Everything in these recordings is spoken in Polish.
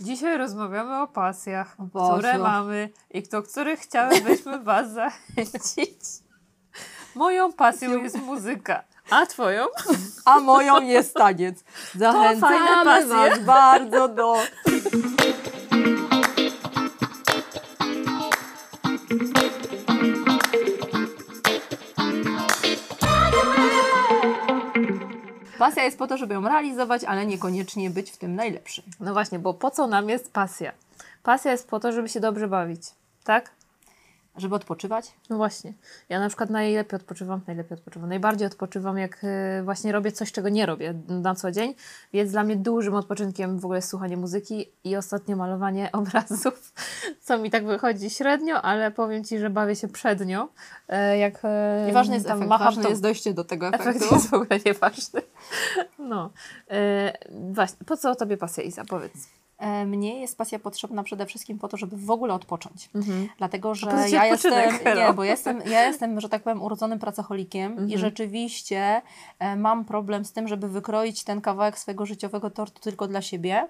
Dzisiaj rozmawiamy o pasjach, które mamy i do których chciałybyśmy Was zachęcić. Moją pasją jest muzyka, a Twoją? A moją jest taniec. Zachęcamy. Was bardzo do... Pasja jest po to, żeby ją realizować, ale niekoniecznie być w tym najlepszym. No właśnie, bo po co nam jest pasja? Pasja jest po to, żeby się dobrze bawić, tak? Żeby odpoczywać? No właśnie. Ja na przykład najlepiej odpoczywam, najlepiej odpoczywam, najbardziej odpoczywam, jak y, właśnie robię coś, czego nie robię na co dzień, więc dla mnie dużym odpoczynkiem w ogóle jest słuchanie muzyki i ostatnio malowanie obrazów, co mi tak wychodzi średnio, ale powiem Ci, że bawię się przednio. E, Jak e, Nieważny jest tam efekt, macham ważne tą- jest dojście do tego Efekt efektu. jest w ogóle nieważny. No. E, właśnie, po co Tobie pasja, Iza? Powiedz. E, Mnie jest pasja potrzebna przede wszystkim po to, żeby w ogóle odpocząć. Dlatego, że ja jestem, nie, bo jestem, ja jestem, że tak powiem, urodzonym pracocholikiem i rzeczywiście e, mam problem z tym, żeby wykroić ten kawałek swojego życiowego tortu tylko dla siebie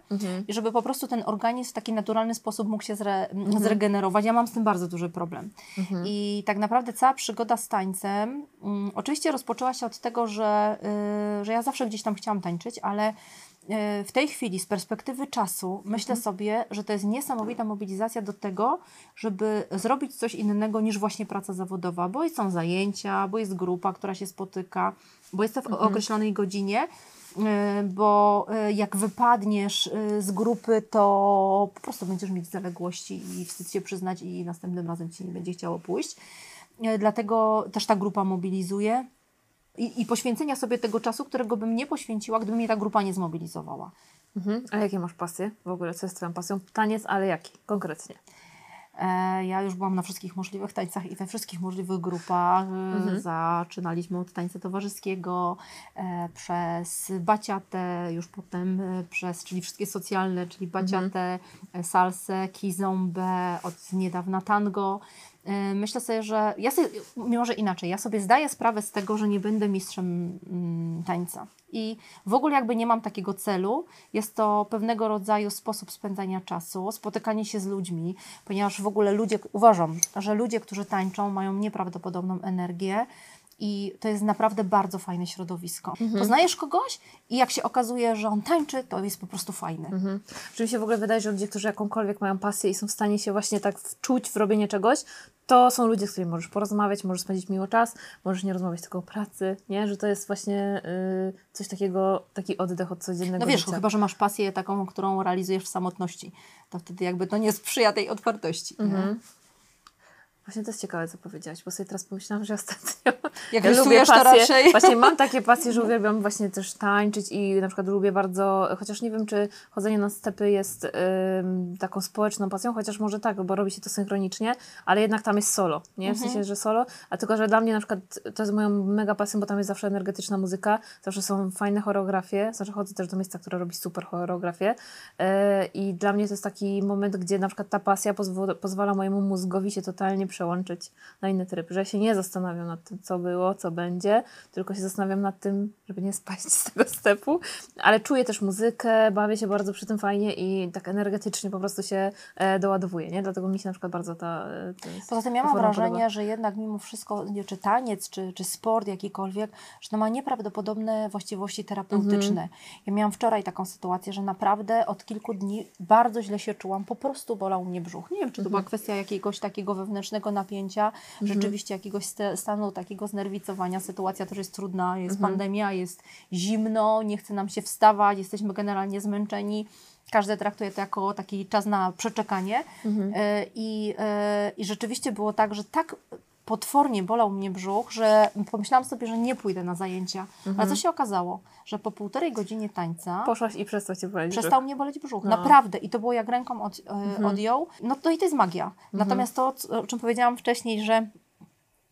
i żeby po prostu ten organizm w taki naturalny sposób mógł się zre, zregenerować. Ja mam z tym bardzo duży problem. I tak naprawdę cała przygoda z tańcem mm, oczywiście rozpoczęła się od tego, że, y, że ja zawsze gdzieś tam chciałam tańczyć, ale w tej chwili z perspektywy czasu myślę sobie, że to jest niesamowita mobilizacja do tego, żeby zrobić coś innego niż właśnie praca zawodowa, bo są zajęcia, bo jest grupa, która się spotyka, bo jest to w określonej godzinie. e, Bo e, jak wypadniesz e, z grupy, to po prostu będziesz mieć zaległości i wstyd się przyznać, i następnym razem ci nie będzie chciało pójść. E, Dlatego też ta grupa mobilizuje i, i poświęcenia sobie tego czasu, którego bym nie poświęciła, gdyby mnie ta grupa nie zmobilizowała. Mhm. A jakie masz pasje? W ogóle, co jest Twoją pasją? Taniec, ale jaki? Konkretnie. E, ja już byłam na wszystkich możliwych tańcach i we wszystkich możliwych grupach. E, Zaczynaliśmy od tańca towarzyskiego, e, przez baciatę, już potem przez, czyli wszystkie socjalne, czyli baciatę, e, salsę, kizombę, od niedawna tango. Myślę sobie, że ja sobie, może inaczej, ja sobie zdaję sprawę z tego, że nie będę mistrzem mm, tańca. I w ogóle jakby nie mam takiego celu. Jest to pewnego rodzaju sposób spędzania czasu, spotykanie się z ludźmi, ponieważ w ogóle ludzie, uważam, że ludzie, którzy tańczą, mają nieprawdopodobną energię. I to jest naprawdę bardzo fajne środowisko. Poznajesz kogoś i jak się okazuje, że on tańczy, to jest po prostu fajny. Mhm. Czy mi się w ogóle wydaje, że ludzie, którzy jakąkolwiek mają pasję i są w stanie się właśnie tak wczuć w robienie czegoś, to są ludzie, z którymi możesz porozmawiać, możesz spędzić miło czas, możesz nie rozmawiać tylko o pracy, nie? Że to jest właśnie y, coś takiego, taki oddech od codziennego No wiesz, życia. chyba, że masz pasję taką, którą realizujesz w samotności, to wtedy jakby to nie sprzyja tej otwartości. Mhm. Właśnie to jest ciekawe, co powiedziałaś, bo sobie teraz pomyślałam, że ostatnio Jak ja lubię to pasję, raczej- właśnie mam takie pasje, że uwielbiam właśnie też tańczyć i na przykład lubię bardzo, chociaż nie wiem, czy chodzenie na stepy jest ym, taką społeczną pasją, chociaż może tak, bo robi się to synchronicznie, ale jednak tam jest solo, nie? W sensie, że solo, a tylko, że dla mnie na przykład to jest moją mega pasją, bo tam jest zawsze energetyczna muzyka, zawsze są fajne choreografie, zawsze chodzę też do miejsca, które robi super choreografię yy, i dla mnie to jest taki moment, gdzie na przykład ta pasja pozwala mojemu mózgowi się totalnie przełączyć na inny tryb, że się nie zastanawiam nad tym, co było, co będzie, tylko się zastanawiam nad tym, żeby nie spaść z tego stepu, ale czuję też muzykę, bawię się bardzo przy tym fajnie i tak energetycznie po prostu się e, doładowuję, nie? Dlatego mi się na przykład bardzo ta... e, Poza tym ja mam wrażenie, podoba. że jednak mimo wszystko, nie, czy taniec, czy, czy sport jakikolwiek, że to ma nieprawdopodobne właściwości terapeutyczne. Mhm. Ja miałam wczoraj taką sytuację, że naprawdę od kilku dni bardzo źle się czułam, po prostu bolał mnie brzuch. Nie wiem, czy to była Mhm. kwestia jakiegoś takiego wewnętrznego napięcia, rzeczywiście jakiegoś sta- stanu takiego znerwicowania. Sytuacja też jest trudna, jest Mhm. pandemia, jest zimno, nie chce nam się wstawać, jesteśmy generalnie zmęczeni. Każdy traktuje to jako taki czas na przeczekanie. Mhm. E, I, e, I rzeczywiście było tak, że tak potwornie bolał mnie brzuch, że pomyślałam sobie, że nie pójdę na zajęcia. Ale co się okazało? Że po półtorej godzinie tańca Poszłaś i przestał cię boleć przestał mnie boleć brzuch. No. Naprawdę. I to było jak ręką od, e, odjął. No to i to jest magia. Natomiast to, o czym powiedziałam wcześniej, że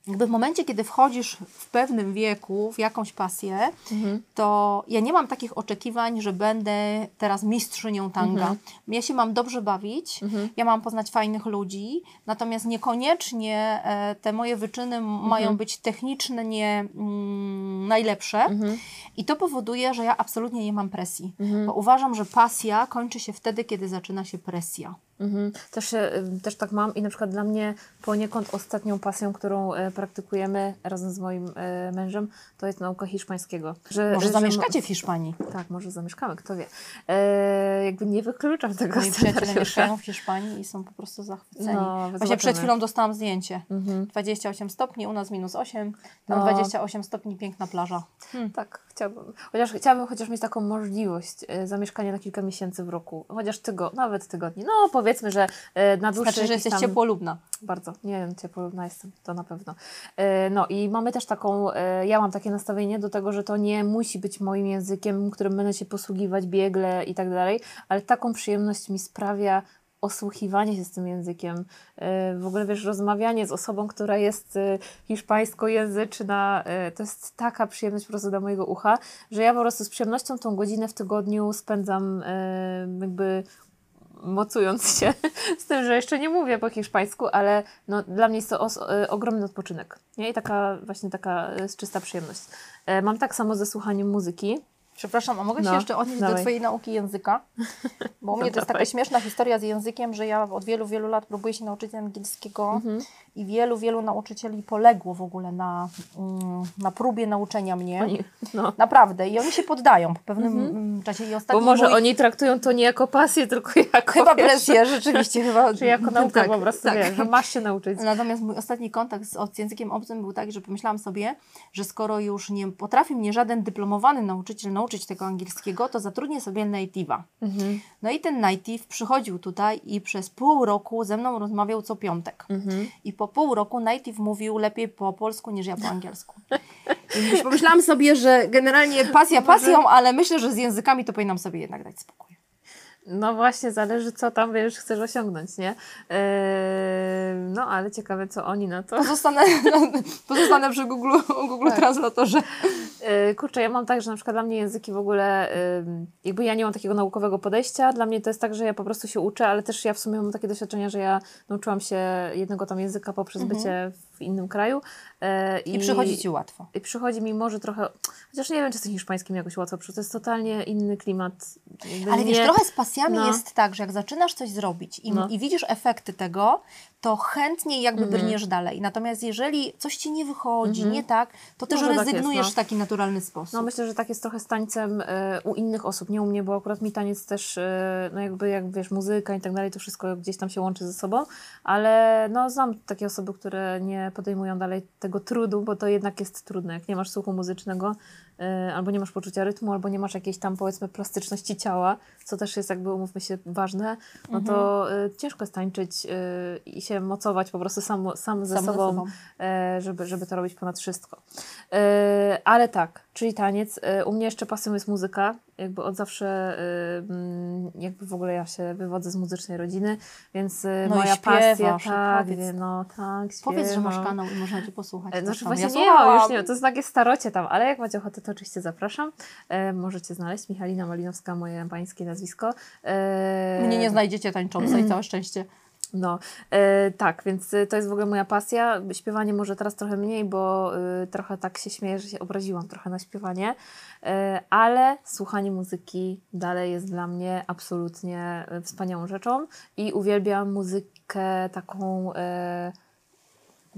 jakby w momencie, kiedy wchodzisz w pewnym wieku w jakąś pasję, Mhm. to ja nie mam takich oczekiwań, że będę teraz mistrzynią tanga. Mhm. Ja się mam dobrze bawić, ja mam poznać fajnych ludzi, natomiast niekoniecznie e, te moje wyczyny m- Mhm. mają być technicznie nie, mm, najlepsze. Mhm. I to powoduje, że ja absolutnie nie mam presji, bo uważam, że pasja kończy się wtedy, kiedy zaczyna się presja. Mhm. Też, y, też tak mam i na przykład dla mnie poniekąd ostatnią pasją, którą e, praktykujemy razem z moim e, mężem, to jest nauka hiszpańskiego. Że, Może że- zamieszkacie w Hiszpanii? Tak, może zamieszkamy, kto wie. E, jakby nie wykluczam tego Moi przyjaciele mieszkają w Hiszpanii i są po prostu zachwyceni. No, Właśnie przed chwilą dostałam zdjęcie. Mhm. 28 stopni, u nas minus 8, tam No. 28 stopni, piękna plaża. Hmm. Tak, chciałabym. Chociaż chciałabym chociaż mieć taką możliwość e, zamieszkania na kilka miesięcy w roku. Chociaż tygo, nawet tygodni. No powiedzmy, że e, na dłuższy Znaczy, że jesteś tam... ciepłolubna. Bardzo, nie wiem, ciepłolubna jestem, to na pewno. E, No i mamy też taką, e, ja mam takie nastawienie do tego, że to nie musi być moim językiem, którym będę się posługiwać biegle i tak dalej, ale taką przyjemność mi sprawia osłuchiwanie się z tym językiem. W ogóle wiesz, rozmawianie z osobą, która jest hiszpańskojęzyczna, to jest taka przyjemność po prostu dla mojego ucha, że ja po prostu z przyjemnością tą godzinę w tygodniu spędzam jakby mocując się z tym, że jeszcze nie mówię po hiszpańsku, ale no, dla mnie jest to e, ogromny odpoczynek. Nie? I taka właśnie taka e, czysta przyjemność. E, Mam tak samo ze słuchaniem muzyki. Przepraszam, a mogę się No, jeszcze odnieść do dawaj. Twojej nauki języka? Bo u mnie to jest taka śmieszna historia z językiem, że ja od wielu, wielu lat próbuję się nauczyć angielskiego Mhm. i wielu, wielu nauczycieli poległo w ogóle na, mm, na próbie nauczenia mnie. Oni, no. Naprawdę. I oni się poddają po pewnym mm, czasie. I Bo może mój... oni traktują to nie jako pasję, tylko jako Chyba wiesz, presję, rzeczywiście. Chyba, Czy jako naukę tak, po prostu, tak. wiesz, że masz się nauczyć. Natomiast mój ostatni kontakt z, z językiem obcym był taki, że pomyślałam sobie, że skoro już nie potrafi mnie żaden dyplomowany nauczyciel nauczyć tego angielskiego, to zatrudnię sobie native'a. Mhm. No i ten native przychodził tutaj i przez pół roku ze mną rozmawiał co piątek. Mhm. I po pół roku native mówił lepiej po polsku niż ja po angielsku. I pomyślałam sobie, że generalnie pasja pasją, ale myślę, że z językami to powinnam sobie jednak dać spokój. No właśnie, zależy co tam, wiesz, chcesz osiągnąć, nie? Eee, no ale ciekawe, co oni na to. Pozostanę, pozostanę przy Google, Google Tak. Translatorze. Yy, Kurczę, ja mam tak, że na przykład dla mnie języki w ogóle, yy, jakby ja nie mam takiego naukowego podejścia, dla mnie to jest tak, że ja po prostu się uczę, ale też ja w sumie mam takie doświadczenia, że ja nauczyłam się jednego tam języka poprzez bycie w innym kraju. yy, I przychodzi Ci łatwo. I przychodzi mi może trochę, chociaż nie wiem, czy z tym hiszpańskim jakoś łatwo przychodzi, to jest totalnie inny klimat. Ale wiesz, nie- trochę z pasjami no. jest tak, że jak zaczynasz coś zrobić i, No. i widzisz efekty tego, to chętniej jakby brniesz dalej. Natomiast jeżeli coś Ci nie wychodzi, nie tak, to też Może tak rezygnujesz jest, no. w taki naturalny sposób. No myślę, że tak jest trochę z tańcem e, u innych osób, nie u mnie, bo akurat mi taniec też, e, no jakby jak wiesz, muzyka i tak dalej, to wszystko gdzieś tam się łączy ze sobą, ale no znam takie osoby, które nie podejmują dalej tego trudu, bo to jednak jest trudne, jak nie masz słuchu muzycznego, albo nie masz poczucia rytmu, albo nie masz jakiejś tam powiedzmy plastyczności ciała, co też jest jakby, umówmy się, ważne, no to e, ciężko jest tańczyć e, i się mocować po prostu sam, sam ze Sam ze sobą, sobą. e, żeby, żeby to robić ponad wszystko. E, ale tak, czyli taniec. E, u mnie jeszcze pasją jest muzyka. Jakby od zawsze, e, mm, jakby w ogóle ja się wywodzę z muzycznej rodziny, więc No moja pasja, tak, powiedz. wie, no tak, Powiedz, że masz śpiewam. kanał i można Cię posłuchać. Znaczy właśnie ja nie, słuchałam. już nie, to jest takie starocie tam, ale jak macie ochotę, to oczywiście zapraszam. Możecie znaleźć Michalina Malinowska, moje pańskie nazwisko. E, Mnie nie znajdziecie tańczącej, całe szczęście. no, e, tak, więc e, to jest w ogóle moja pasja. Śpiewanie może teraz trochę mniej, bo e, trochę tak się śmieję, że się obraziłam trochę na śpiewanie, e, ale słuchanie muzyki dalej jest dla mnie absolutnie e, wspaniałą rzeczą i uwielbiam muzykę taką, e,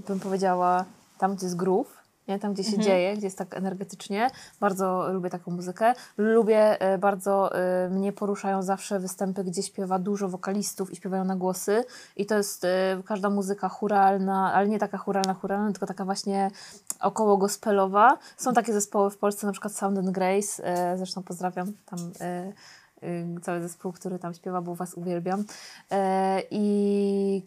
bym powiedziała, tam gdzie jest groove. Nie? Tam, gdzie się dzieje, gdzie jest tak energetycznie. Bardzo lubię taką muzykę. Lubię, e, bardzo e, mnie poruszają zawsze występy, gdzie śpiewa dużo wokalistów i śpiewają na głosy. I to jest e, każda muzyka churalna, ale nie taka churalna, churalna, tylko taka właśnie około gospelowa. Są takie zespoły w Polsce, na przykład Sound and Grace. Zresztą pozdrawiam tam cały zespół, który tam śpiewa, bo Was uwielbiam. I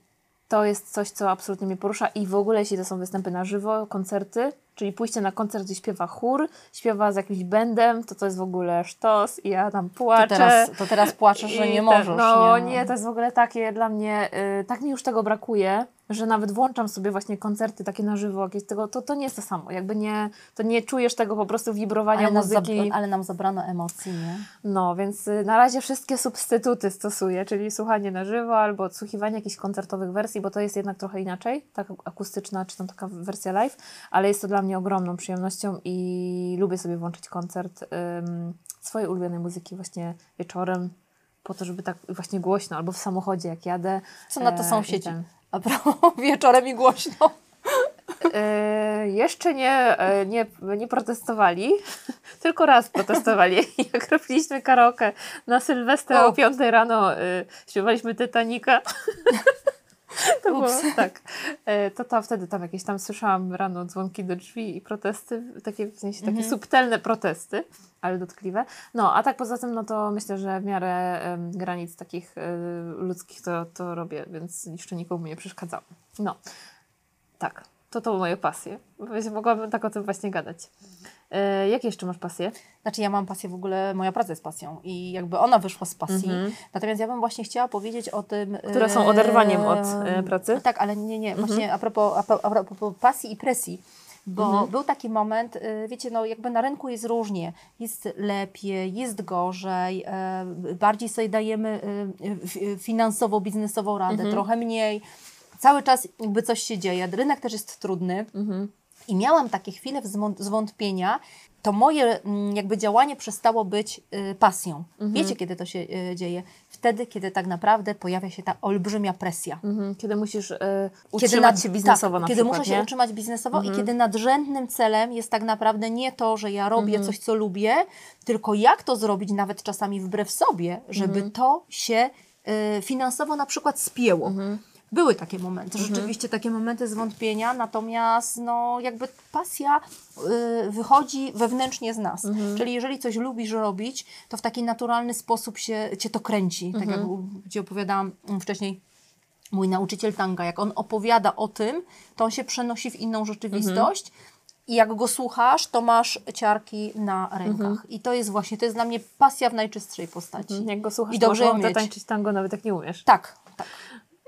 to jest coś, co absolutnie mnie porusza i w ogóle jeśli to są występy na żywo, koncerty, czyli pójście na koncert, gdzie śpiewa chór, śpiewa z jakimś bandem, to to jest w ogóle sztos i ja tam To płaczę. teraz, to teraz płaczesz, że nie te- możesz. No nie? nie, to jest w ogóle takie dla mnie, y, tak mi już tego brakuje, że nawet włączam sobie właśnie koncerty takie na żywo, jakieś tego, to, to nie jest to samo. Jakby nie, to nie czujesz tego po prostu wibrowania ale, muzyki. ale nam zabrano emocji, nie? No, więc y, na razie wszystkie substytuty stosuję, czyli słuchanie na żywo albo odsłuchiwanie jakichś koncertowych wersji, bo to jest jednak trochę inaczej, tak akustyczna, czy tam taka wersja live, ale jest to dla mnie ogromną przyjemnością i lubię sobie włączyć koncert ym, swojej ulubionej muzyki właśnie wieczorem, po to, żeby tak właśnie głośno, albo w samochodzie jak jadę. Co na to są e, sieci? ten- A wieczorem i głośno. E, jeszcze nie, e, nie, nie protestowali, tylko raz protestowali. Jak robiliśmy karaoke na Sylwestra O. o 5 rano, e, śpiewaliśmy Titanica. To było, Ups. tak. E, To, to wtedy tam jakieś tam słyszałam rano dzwonki do drzwi i protesty, takie w sensie takie Mhm. subtelne protesty, ale dotkliwe. No, a tak poza tym, no to myślę, że w miarę em, granic takich e, ludzkich to, to robię, więc jeszcze nikomu nie przeszkadzam. No, tak. To to moje pasje. Mogłabym tak o tym właśnie gadać. E, jakie jeszcze masz pasje? Znaczy ja mam pasję w ogóle, moja praca jest pasją i jakby ona wyszła z pasji. Mhm. Natomiast ja bym właśnie chciała powiedzieć o tym... Które są oderwaniem od, e, pracy? Tak, ale nie, nie, Mhm. właśnie a propos, a, a propos pasji i presji. Bo Mhm. był taki moment, y, wiecie, no jakby na rynku jest różnie. Jest lepiej, jest gorzej, e, bardziej sobie dajemy fi- finansowo, biznesowo radę, Mhm. trochę mniej. Cały czas jakby coś się dzieje. Rynek też jest trudny. Mhm. I miałam takie chwile zwątpienia, to moje mm, jakby działanie przestało być y, pasją. Mhm. Wiecie, kiedy to się y, dzieje? Wtedy, kiedy tak naprawdę pojawia się ta olbrzymia presja. Mhm. Kiedy musisz Kiedy utrzymać nad- się biznesowo tak, na Kiedy przykład, muszę nie? się utrzymać biznesowo i kiedy nadrzędnym celem jest tak naprawdę nie to, że ja robię Mhm. coś, co lubię, tylko jak to zrobić nawet czasami wbrew sobie, żeby Mhm. to się y, finansowo na przykład spięło. Mhm. Były takie momenty, rzeczywiście takie momenty zwątpienia, natomiast no, jakby pasja y, wychodzi wewnętrznie z nas. Mhm. Czyli jeżeli coś lubisz robić, to w taki naturalny sposób się, cię to kręci. Tak Mhm. jak u- Ci opowiadałam mm, wcześniej, mój nauczyciel tanga, jak on opowiada o tym, to on się przenosi w inną rzeczywistość. Mhm. I jak go słuchasz, to masz ciarki na rękach. Mhm. I to jest właśnie, to jest dla mnie pasja w najczystszej postaci. Jak go słuchasz, I to dobrze ją można mieć. zatańczyć tango nawet jak nie umiesz. Tak, tak.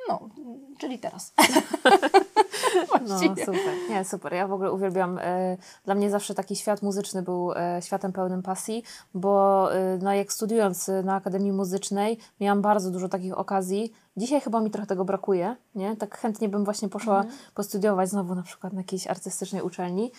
No, czyli teraz. No super, nie super. Ja w ogóle uwielbiam, e, dla mnie zawsze taki świat muzyczny był e, światem pełnym pasji, bo e, no, jak studiując na Akademii Muzycznej miałam bardzo dużo takich okazji. Dzisiaj chyba mi trochę tego brakuje, nie? Tak chętnie bym właśnie poszła Mhm. postudiować znowu na przykład na jakiejś artystycznej uczelni.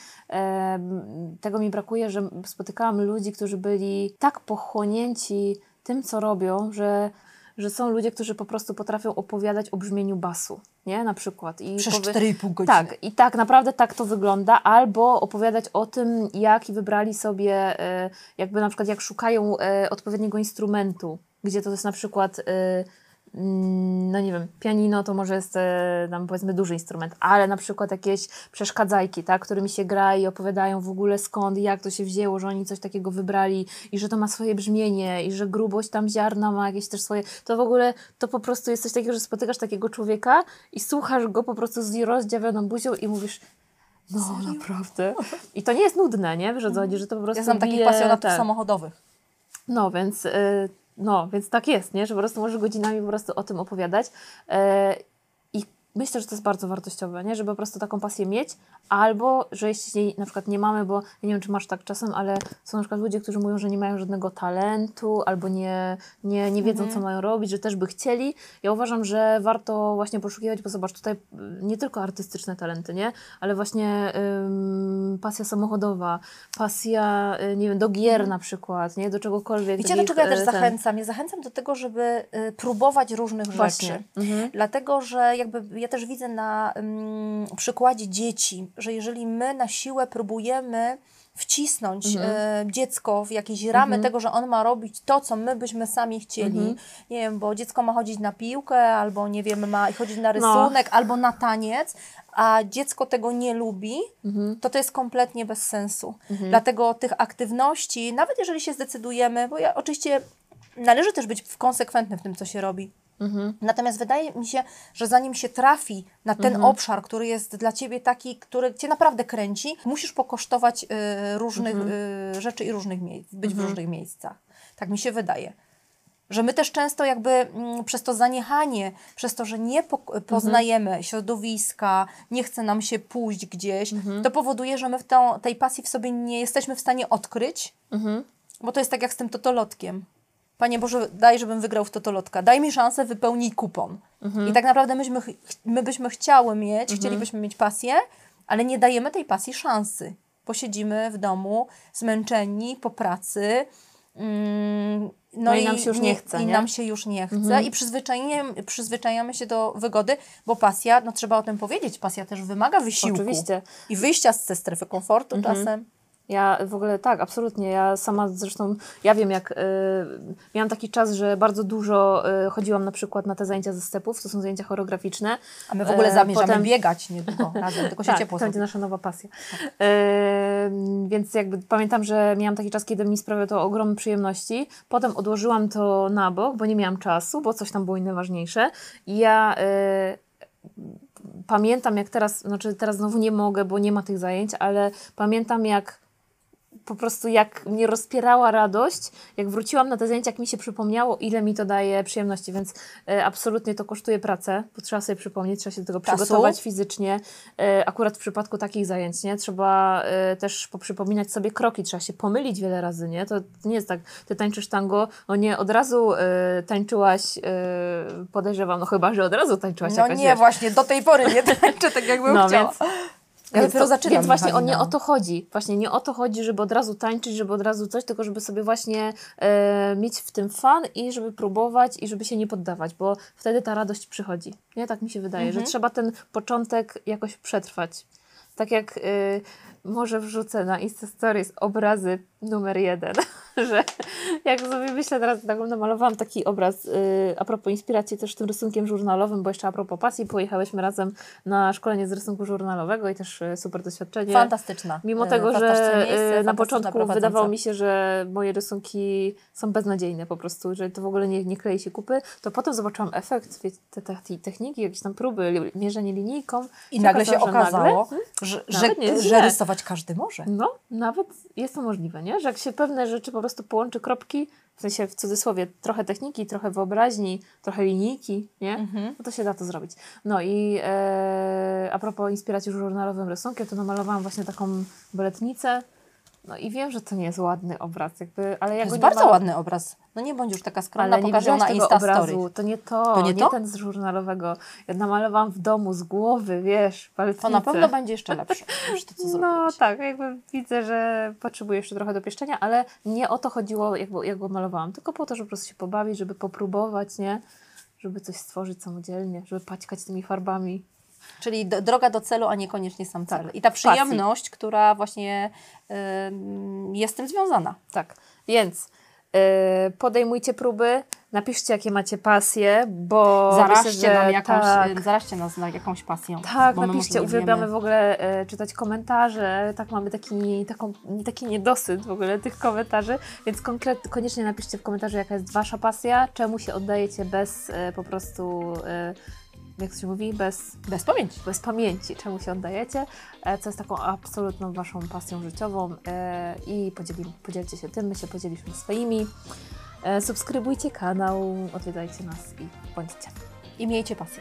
Tego mi brakuje, że spotykałam ludzi, którzy byli tak pochłonięci tym, co robią, że że są ludzie, którzy po prostu potrafią opowiadać o brzmieniu basu, nie? Na przykład. I Przez powie- 4,5 godziny. tak, i tak naprawdę tak to wygląda, albo opowiadać o tym, jak wybrali sobie, e, jakby na przykład jak szukają e, odpowiedniego instrumentu, gdzie to jest na przykład, e, no nie wiem, pianino to może jest e, tam powiedzmy duży instrument, ale na przykład jakieś przeszkadzajki, tak, którymi się gra i opowiadają w ogóle skąd, jak to się wzięło, że oni coś takiego wybrali i że to ma swoje brzmienie i że grubość tam ziarna ma jakieś też swoje, to w ogóle to po prostu jest coś takiego, że spotykasz takiego człowieka i słuchasz go po prostu z rozdziawioną buzią i mówisz no naprawdę. I to nie jest nudne, nie? Wiesz o że to po prostu Ja znam takich pasjonatów te- samochodowych. no, więc, y, no, więc tak jest, nie? że po prostu możesz godzinami po prostu o tym opowiadać. Myślę, że to jest bardzo wartościowe, nie? żeby po prostu taką pasję mieć, albo że jeśli jej na przykład nie mamy, bo ja nie wiem, czy masz tak czasem, ale są na przykład ludzie, którzy mówią, że nie mają żadnego talentu, albo nie, nie, nie wiedzą, co mają robić, że też by chcieli. Ja uważam, że warto właśnie poszukiwać, bo zobacz, tutaj y, nie tylko artystyczne talenty, nie? ale właśnie ym, pasja samochodowa, pasja, y, nie wiem, do gier na przykład, nie? Do czegokolwiek. Wiecie, do czego ja też y, ten- zachęcam? Ja zachęcam do tego, żeby y, próbować różnych Właśnie. rzeczy. Mhm. Dlatego, że jakby ja też widzę na mm, przykładzie dzieci, że jeżeli my na siłę próbujemy wcisnąć Mhm. e, dziecko w jakieś ramy tego, że on ma robić to, co my byśmy sami chcieli. Mhm. Nie wiem, bo dziecko ma chodzić na piłkę, albo nie wiem, ma chodzić na No. rysunek, albo na taniec, a dziecko tego nie lubi, Mhm. to to jest kompletnie bez sensu. Dlatego tych aktywności, nawet jeżeli się zdecydujemy, bo ja oczywiście należy też być konsekwentny w tym, co się robi. Mhm. Natomiast wydaje mi się, że zanim się trafi na ten Mhm. obszar, który jest dla Ciebie taki, który Cię naprawdę kręci, musisz pokosztować y, różnych Mhm. y, rzeczy i różnych miejsc, być w różnych miejscach. Tak mi się wydaje. Że my też często jakby mm, przez to zaniechanie, przez to, że nie po, poznajemy Mhm. środowiska, nie chce nam się pójść gdzieś, Mhm. to powoduje, że my w tą, tej pasji w sobie nie jesteśmy w stanie odkryć, Mhm. bo to jest tak jak z tym totolotkiem. Panie Boże, daj, żebym wygrał w totolotka. Daj mi szansę, wypełnij kupon. Mhm. I tak naprawdę myśmy, my byśmy chciały mieć, chcielibyśmy mieć pasję, ale nie dajemy tej pasji szansy. Posiedzimy w domu zmęczeni po pracy. mm, No i nam się już nie chce, I nie? Mhm. nam się już nie chce. I przyzwyczajamy, przyzwyczajamy się do wygody, bo pasja, no trzeba o tym powiedzieć, pasja też wymaga wysiłku. Oczywiście. I wyjścia ze strefy komfortu Mhm. czasem. Ja w ogóle tak, absolutnie. Ja sama zresztą, ja wiem jak, y, miałam taki czas, że bardzo dużo y, chodziłam na przykład na te zajęcia ze stepów, to są zajęcia choreograficzne. A my w ogóle zamierzamy potem- biegać niedługo razem, tylko się tak, ciepło to będzie nasza nowa pasja. E, więc jakby pamiętam, że miałam taki czas, kiedy mi sprawiało to ogromne przyjemności. Potem odłożyłam to na bok, bo nie miałam czasu, bo coś tam było inne ważniejsze. I ja e, pamiętam jak teraz, znaczy teraz znowu nie mogę, bo nie ma tych zajęć, ale pamiętam jak po prostu jak mnie rozpierała radość, jak wróciłam na te zajęcia, jak mi się przypomniało, ile mi to daje przyjemności, więc e, absolutnie to kosztuje pracę, bo trzeba sobie przypomnieć, trzeba się do tego Czasu. przygotować fizycznie. E, akurat w przypadku takich zajęć, nie? Trzeba e, też poprzypominać sobie kroki, trzeba się pomylić wiele razy, nie? To, nie jest tak, ty tańczysz tango, no nie od razu e, tańczyłaś, e, podejrzewam, no chyba, że od razu tańczyłaś No jakaś, nie, wiesz, właśnie do tej pory nie tańczę tak, jakbym No, chciała. więc- Więc, dopiero zaczynam, więc właśnie o, Michalina. nie o to chodzi. Właśnie nie o to chodzi, żeby od razu tańczyć, żeby od razu coś, tylko żeby sobie właśnie e, mieć w tym fan i żeby próbować i żeby się nie poddawać, bo wtedy ta radość przychodzi. Nie tak mi się wydaje, Mhm. że trzeba ten początek jakoś przetrwać. Tak jak y, może wrzucę na Insta Stories obrazy numer jeden, że jak sobie myślę teraz, tak namalowałam taki obraz y, a propos inspiracji też tym rysunkiem żurnalowym, bo jeszcze a propos pasji, pojechałyśmy razem na szkolenie z rysunku żurnalowego i też y, super doświadczenie. Fantastyczna. Mimo e, tego, że miejsce, y, na fantastyczna początku wydawało mi się, że moje rysunki są beznadziejne po prostu, że to w ogóle nie, nie klei się kupy, to potem zobaczyłam efekt, wie, te, te, te techniki, jakieś tam próby, mierzenie linijką. I nagle się okazało, że nagle, że, że, jest że źle. rysować każdy może. no, nawet jest to możliwe, nie? Że jak się pewne rzeczy po prostu połączy kropki, w sensie w cudzysłowie trochę techniki, trochę wyobraźni, trochę linijki, nie? Mhm. No to się da to zrobić. No i e, a propos inspiracji żurnalowym rysunkiem, to namalowałam właśnie taką baletnicę. No i wiem, że to nie jest ładny obraz, jakby, ale To ja go jest nie bardzo malu- ładny obraz. No nie bądź już taka skromna, ale nie pokaż ją na Insta obrazu, Story. to nie to, To nie to? ten z żurnalowego. Ja namalowałam w domu z głowy, wiesz, baletnicę. To na pewno będzie jeszcze lepsze to, co No tak, jakby widzę, że potrzebuję jeszcze trochę dopieszczenia, ale nie o to chodziło, jak, go- jak go malowałam, tylko po to, żeby po prostu się pobawić, żeby popróbować, nie? Żeby coś stworzyć samodzielnie, żeby paćkać tymi farbami. Czyli do, droga do celu, a niekoniecznie sam cel. Tak. I ta Pasji. przyjemność, która właśnie ym, jest z tym związana. Tak, więc yy, podejmujcie próby, napiszcie, jakie macie pasje, bo Zaraźcie, myślę, nam jakąś, tak, zaraźcie nas na jakąś pasją. Tak, napiszcie, uwielbiamy w ogóle e, czytać komentarze, tak mamy taki, taką, taki niedosyt w ogóle tych komentarzy, więc konkret, koniecznie napiszcie w komentarzu, jaka jest Wasza pasja, czemu się oddajecie bez e, po prostu, e, jak się mówi, bez, Bez pamięci. bez pamięci, czemu się oddajecie, e, co jest taką absolutną Waszą pasją życiową e, i podzieli, podzielcie się tym, my się podzieliliśmy swoimi. E, subskrybujcie kanał, odwiedzajcie nas i bądźcie. I miejcie pasję.